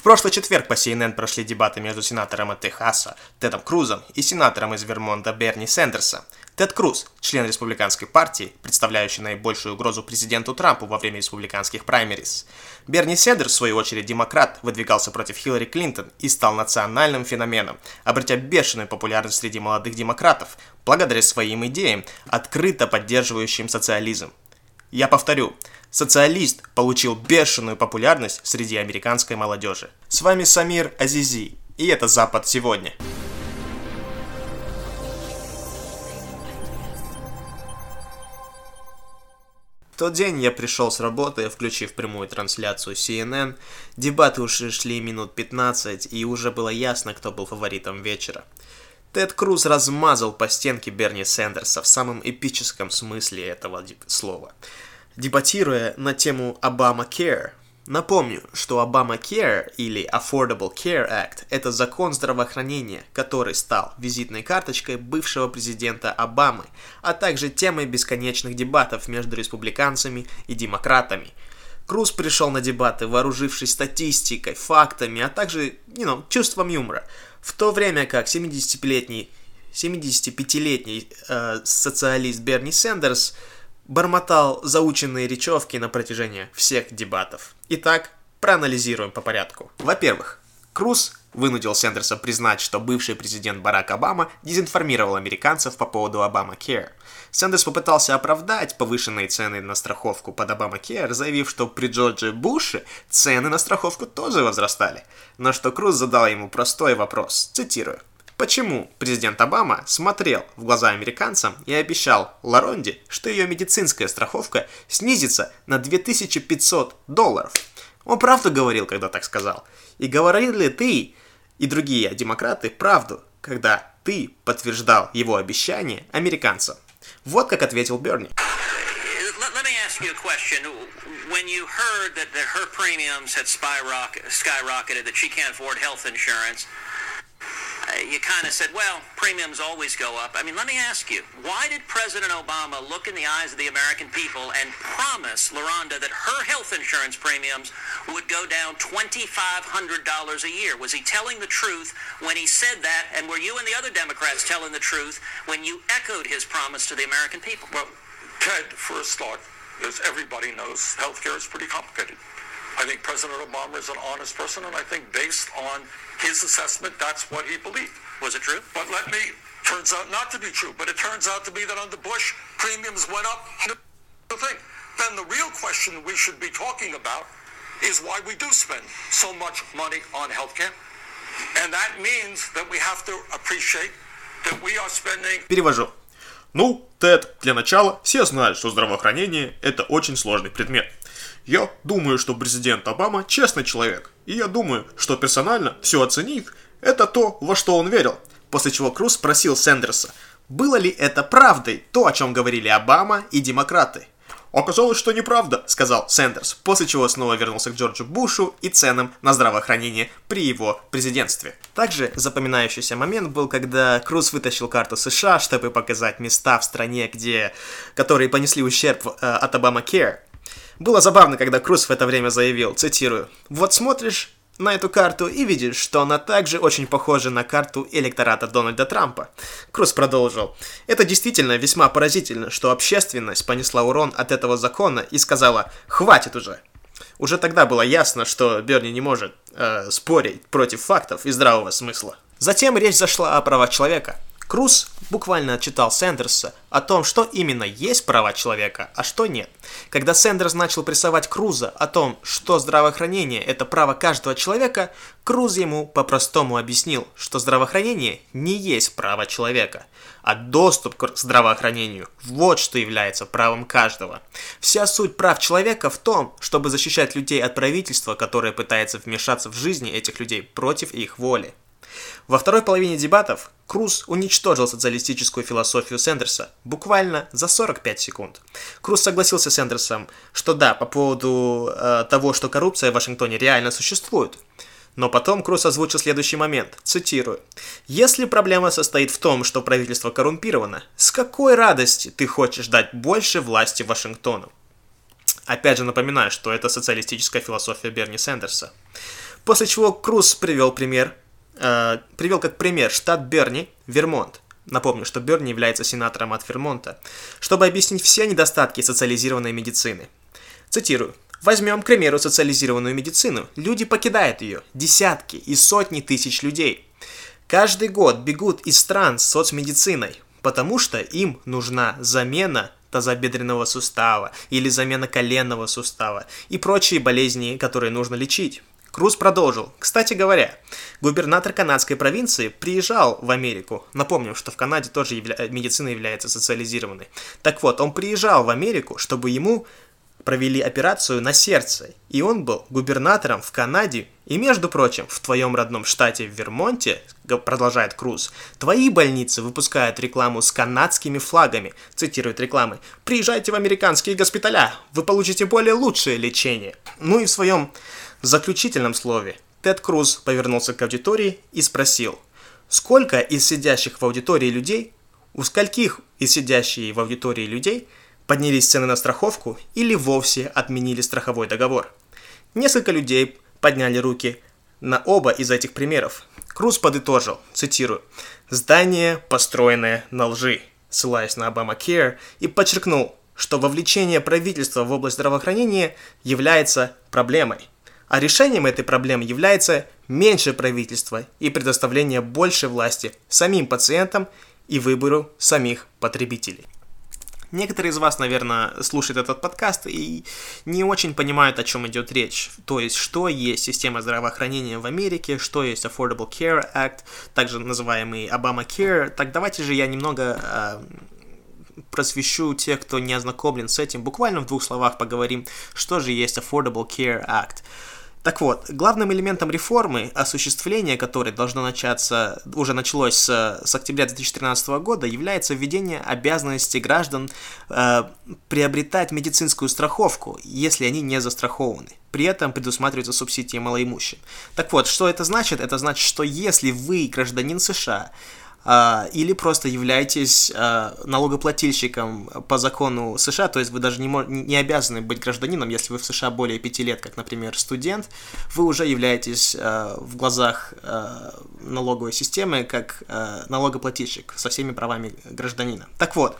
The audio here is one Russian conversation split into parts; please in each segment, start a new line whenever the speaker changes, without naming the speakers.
В прошлый четверг по CNN прошли дебаты между сенатором от Техаса Тедом Крузом и сенатором из Вермонта Берни Сендерсом. Тед Круз, член республиканской партии, представляющий наибольшую угрозу президенту Трампу во время республиканских праймерис. Берни Сендерс, в свою очередь демократ, выдвигался против Хиллари Клинтон и стал национальным феноменом, обретя бешеную популярность среди молодых демократов, благодаря своим идеям, открыто поддерживающим социализм. Я повторю, социалист получил бешеную популярность среди американской молодежи. С вами Самир Азизи, и это Запад сегодня. В тот день я пришел с работы, включив прямую трансляцию CNN. Дебаты уже шли минут 15, и уже было ясно, кто был фаворитом вечера. Тед Круз размазал по стенке Берни Сендерса в самом эпическом смысле этого слова, дебатируя на тему Обама Care. Напомню, что Обама Care или Affordable Care Act – это закон здравоохранения, который стал визитной карточкой бывшего президента Обамы, а также темой бесконечных дебатов между республиканцами и демократами. Круз пришел на дебаты, вооружившись статистикой, фактами, а также you know, чувством юмора – в то время как 75-летний 75-летний э, социалист Берни Сендерс бормотал заученные речевки на протяжении всех дебатов. Итак, проанализируем по порядку. Во-первых, Круз вынудил Сендерса признать, что бывший президент Барак Обама дезинформировал американцев по поводу Обама Care. Сендерс попытался оправдать повышенные цены на страховку под Обама Care, заявив, что при Джордже Буше цены на страховку тоже возрастали. На что Круз задал ему простой вопрос, цитирую. Почему президент Обама смотрел в глаза американцам и обещал Ларонде, что ее медицинская страховка снизится на 2500 долларов? Он правду говорил, когда так сказал. И говорил ли ты и другие демократы правду, когда ты подтверждал его обещание американцам? Вот как ответил Берни. When you heard that, that her premiums had skyrocketed, that she can't afford health insurance, you kind of said, well, premiums always go up. I mean, let me ask you, why did President Obama look in the eyes of the American people and promise LaRonda that her health insurance premiums would go down $2,500 a year? Was he telling the truth when he said that? And were you and the other Democrats telling the truth when you echoed his promise to the American people?
Well, Ted, a start, as everybody knows, healthcare is pretty complicated. I think President Obama is an honest person, and I think based on his assessment, that's what he believed.
Was it true?
But let me, turns out not to be true, but it turns out to be that under Bush, premiums went up. The thing. Then the real question we should be talking about is why we do spend so much money on healthcare. And that means that we have to appreciate that we are spending...
Перевожу. Ну, Тед, для начала, все знают, что здравоохранение – это очень сложный предмет. Я думаю, что президент Обама честный человек, и я думаю, что персонально все оценив, это то, во что он верил. После чего Круз спросил Сендерса, было ли это правдой, то, о чем говорили Обама и демократы. «Оказалось, что неправда», — сказал Сендерс, после чего снова вернулся к Джорджу Бушу и ценам на здравоохранение при его президентстве. Также запоминающийся момент был, когда Круз вытащил карту США, чтобы показать места в стране, где... которые понесли ущерб э, от Обама Care. Было забавно, когда Круз в это время заявил, цитирую, «Вот смотришь на эту карту и видишь, что она также очень похожа на карту электората Дональда Трампа. Круз продолжил. Это действительно весьма поразительно, что общественность понесла урон от этого закона и сказала «хватит уже». Уже тогда было ясно, что Берни не может э, спорить против фактов и здравого смысла. Затем речь зашла о правах человека – Круз буквально отчитал Сэндерса о том, что именно есть права человека, а что нет. Когда Сэндерс начал прессовать Круза о том, что здравоохранение – это право каждого человека, Круз ему по-простому объяснил, что здравоохранение не есть право человека, а доступ к здравоохранению – вот что является правом каждого. Вся суть прав человека в том, чтобы защищать людей от правительства, которое пытается вмешаться в жизни этих людей против их воли. Во второй половине дебатов Круз уничтожил социалистическую философию Сендерса буквально за 45 секунд. Круз согласился с Сендерсом, что да, по поводу э, того, что коррупция в Вашингтоне реально существует. Но потом Круз озвучил следующий момент, цитирую. «Если проблема состоит в том, что правительство коррумпировано, с какой радости ты хочешь дать больше власти Вашингтону?» Опять же напоминаю, что это социалистическая философия Берни Сендерса. После чего Круз привел пример, э, привел как пример штат Берни, Вермонт. Напомню, что Берни является сенатором от Вермонта, чтобы объяснить все недостатки социализированной медицины. Цитирую. Возьмем, к примеру, социализированную медицину. Люди покидают ее. Десятки и сотни тысяч людей. Каждый год бегут из стран с соцмедициной, потому что им нужна замена тазобедренного сустава или замена коленного сустава и прочие болезни, которые нужно лечить. Круз продолжил. Кстати говоря, губернатор канадской провинции приезжал в Америку. Напомним, что в Канаде тоже явля... медицина является социализированной. Так вот, он приезжал в Америку, чтобы ему провели операцию на сердце, и он был губернатором в Канаде, и, между прочим, в твоем родном штате в Вермонте, продолжает Круз, твои больницы выпускают рекламу с канадскими флагами, цитирует рекламы, «Приезжайте в американские госпиталя, вы получите более лучшее лечение». Ну и в своем заключительном слове Тед Круз повернулся к аудитории и спросил, сколько из сидящих в аудитории людей, у скольких из сидящих в аудитории людей – поднялись цены на страховку или вовсе отменили страховой договор. Несколько людей подняли руки на оба из этих примеров. Круз подытожил, цитирую, «Здание, построенное на лжи», ссылаясь на Obamacare, и подчеркнул, что вовлечение правительства в область здравоохранения является проблемой. А решением этой проблемы является меньше правительства и предоставление больше власти самим пациентам и выбору самих потребителей. Некоторые из вас, наверное, слушают этот подкаст и не очень понимают, о чем идет речь. То есть, что есть система здравоохранения в Америке, что есть Affordable Care Act, также называемый Obamacare. Так давайте же я немного э, просвещу тех, кто не ознакомлен с этим. Буквально в двух словах поговорим, что же есть Affordable Care Act. Так вот, главным элементом реформы, осуществление которой должно начаться, уже началось с, с октября 2013 года, является введение обязанности граждан э, приобретать медицинскую страховку, если они не застрахованы. При этом предусматриваются субсидии малоимущим. Так вот, что это значит? Это значит, что если вы гражданин США, или просто являетесь а, налогоплательщиком по закону США, то есть вы даже не, не обязаны быть гражданином, если вы в США более пяти лет, как, например, студент, вы уже являетесь а, в глазах налоговой системы как налогоплательщик со всеми правами гражданина. Так вот,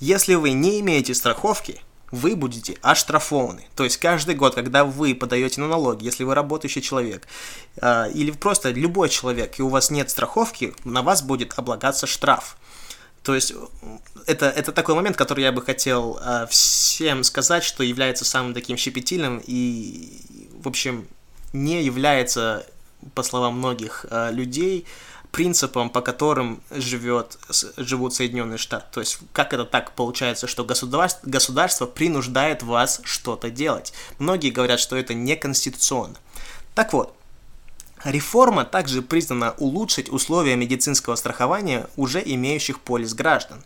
если вы не имеете страховки, вы будете оштрафованы. То есть каждый год, когда вы подаете на налоги, если вы работающий человек, э, или просто любой человек, и у вас нет страховки, на вас будет облагаться штраф. То есть это, это такой момент, который я бы хотел э, всем сказать, что является самым таким щепетильным и, в общем, не является, по словам многих э, людей, принципам, по которым живет, живут Соединенные Штаты. То есть, как это так получается, что государство, государство принуждает вас что-то делать? Многие говорят, что это неконституционно. Так вот, реформа также признана улучшить условия медицинского страхования уже имеющих полис граждан.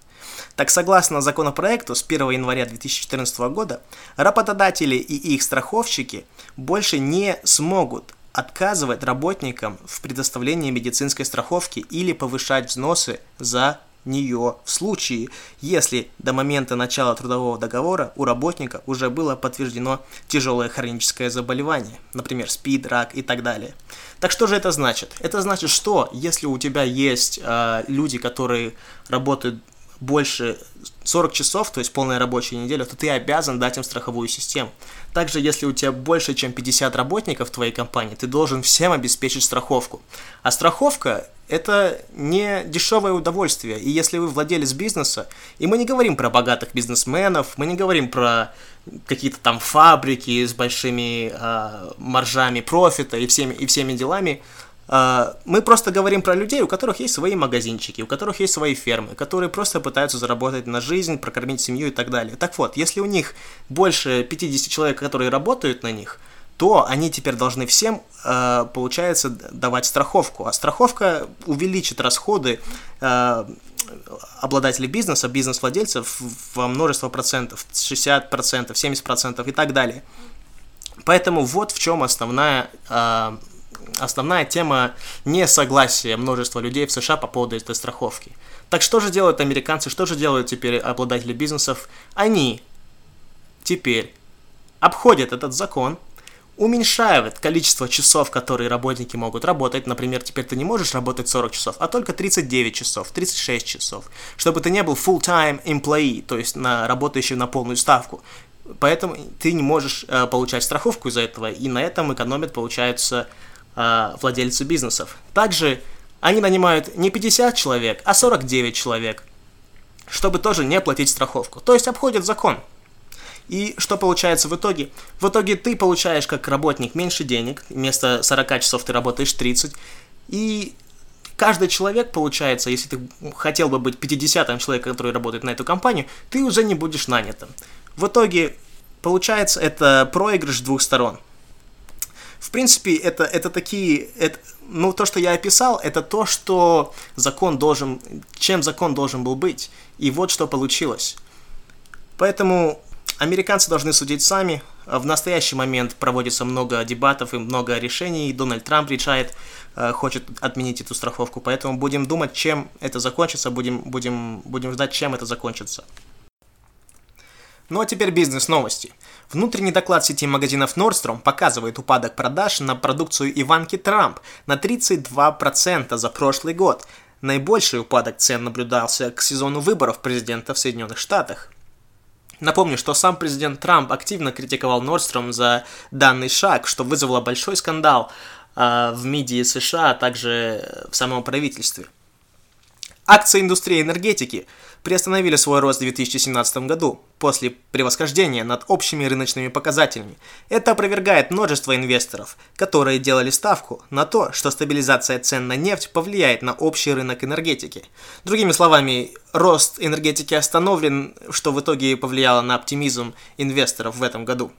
Так, согласно законопроекту, с 1 января 2014 года работодатели и их страховщики больше не смогут отказывать работникам в предоставлении медицинской страховки или повышать взносы за нее в случае, если до момента начала трудового договора у работника уже было подтверждено тяжелое хроническое заболевание, например, СПИД, рак и так далее. Так что же это значит? Это значит, что если у тебя есть э, люди, которые работают больше 40 часов, то есть полная рабочая неделя, то ты обязан дать им страховую систему. Также, если у тебя больше, чем 50 работников в твоей компании, ты должен всем обеспечить страховку. А страховка – это не дешевое удовольствие. И если вы владелец бизнеса, и мы не говорим про богатых бизнесменов, мы не говорим про какие-то там фабрики с большими э, маржами профита и всеми, и всеми делами, мы просто говорим про людей, у которых есть свои магазинчики, у которых есть свои фермы, которые просто пытаются заработать на жизнь, прокормить семью и так далее. Так вот, если у них больше 50 человек, которые работают на них, то они теперь должны всем, а, получается, давать страховку. А страховка увеличит расходы а, обладателей бизнеса, бизнес-владельцев во множество процентов, 60%, 70% и так далее. Поэтому вот в чем основная основная тема несогласия множества людей в США по поводу этой страховки. Так что же делают американцы, что же делают теперь обладатели бизнесов? Они теперь обходят этот закон, уменьшают количество часов, которые работники могут работать. Например, теперь ты не можешь работать 40 часов, а только 39 часов, 36 часов. Чтобы ты не был full-time employee, то есть на, работающий на полную ставку. Поэтому ты не можешь э, получать страховку из-за этого, и на этом экономят, получается, э, владельцы бизнесов. Также они нанимают не 50 человек, а 49 человек, чтобы тоже не платить страховку. То есть обходят закон. И что получается в итоге? В итоге ты получаешь как работник меньше денег, вместо 40 часов ты работаешь 30, и каждый человек, получается, если ты хотел бы быть 50-м человеком, который работает на эту компанию, ты уже не будешь нанятым. В итоге, получается, это проигрыш двух сторон. В принципе, это, это такие... Это, ну, то, что я описал, это то, что закон должен... Чем закон должен был быть. И вот что получилось. Поэтому Американцы должны судить сами. В настоящий момент проводится много дебатов и много решений. Дональд Трамп решает, э, хочет отменить эту страховку. Поэтому будем думать, чем это закончится, будем, будем, будем ждать, чем это закончится. Ну а теперь бизнес-новости. Внутренний доклад сети магазинов Nordstrom показывает упадок продаж на продукцию Иванки Трамп на 32% за прошлый год. Наибольший упадок цен наблюдался к сезону выборов президента в Соединенных Штатах. Напомню, что сам президент Трамп активно критиковал Nordstrom за данный шаг, что вызвало большой скандал э, в МИДии США, а также в самом правительстве. Акции индустрии энергетики приостановили свой рост в 2017 году после превосхождения над общими рыночными показателями. Это опровергает множество инвесторов, которые делали ставку на то, что стабилизация цен на нефть повлияет на общий рынок энергетики. Другими словами, рост энергетики остановлен, что в итоге повлияло на оптимизм инвесторов в этом году.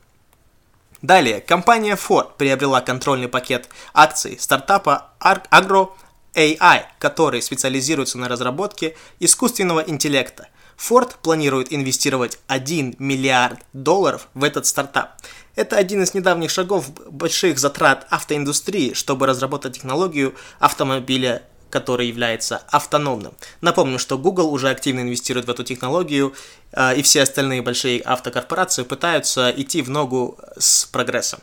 Далее, компания Ford приобрела контрольный пакет акций стартапа Agro AI, который специализируется на разработке искусственного интеллекта. Ford планирует инвестировать 1 миллиард долларов в этот стартап. Это один из недавних шагов больших затрат автоиндустрии, чтобы разработать технологию автомобиля который является автономным. Напомню, что Google уже активно инвестирует в эту технологию, а, и все остальные большие автокорпорации пытаются идти в ногу с прогрессом.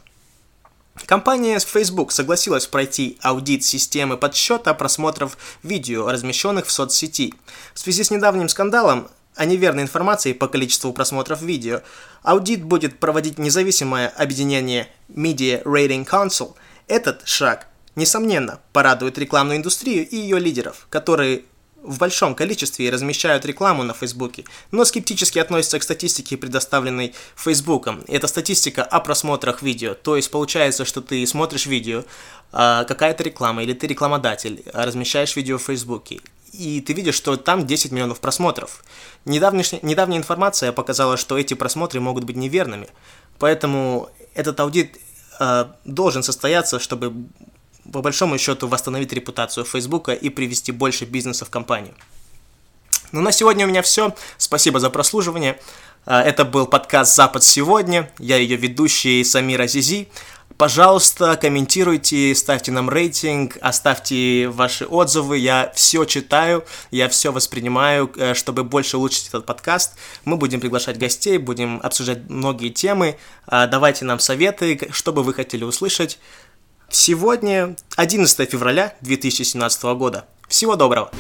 Компания Facebook согласилась пройти аудит системы подсчета просмотров видео, размещенных в соцсети. В связи с недавним скандалом о неверной информации по количеству просмотров видео, аудит будет проводить независимое объединение Media Rating Council. Этот шаг, несомненно, порадует рекламную индустрию и ее лидеров, которые в большом количестве и размещают рекламу на Фейсбуке, но скептически относятся к статистике, предоставленной Фейсбуком. Это статистика о просмотрах видео, то есть получается, что ты смотришь видео, а, какая-то реклама, или ты рекламодатель, размещаешь видео в Фейсбуке, и ты видишь, что там 10 миллионов просмотров. Недавняя, недавняя информация показала, что эти просмотры могут быть неверными, поэтому этот аудит э, должен состояться, чтобы по большому счету восстановить репутацию Фейсбука и привести больше бизнеса в компанию. Ну, на сегодня у меня все. Спасибо за прослушивание. А, это был подкаст «Запад сегодня». Я ее ведущий Самир Азизи. Пожалуйста, комментируйте, ставьте нам рейтинг, оставьте ваши отзывы. Я все читаю, я все воспринимаю, э, чтобы больше улучшить этот подкаст. Мы будем приглашать гостей, будем обсуждать многие темы. А, давайте нам советы, что бы вы хотели услышать. Сегодня 11 февраля 2017 года. Всего доброго!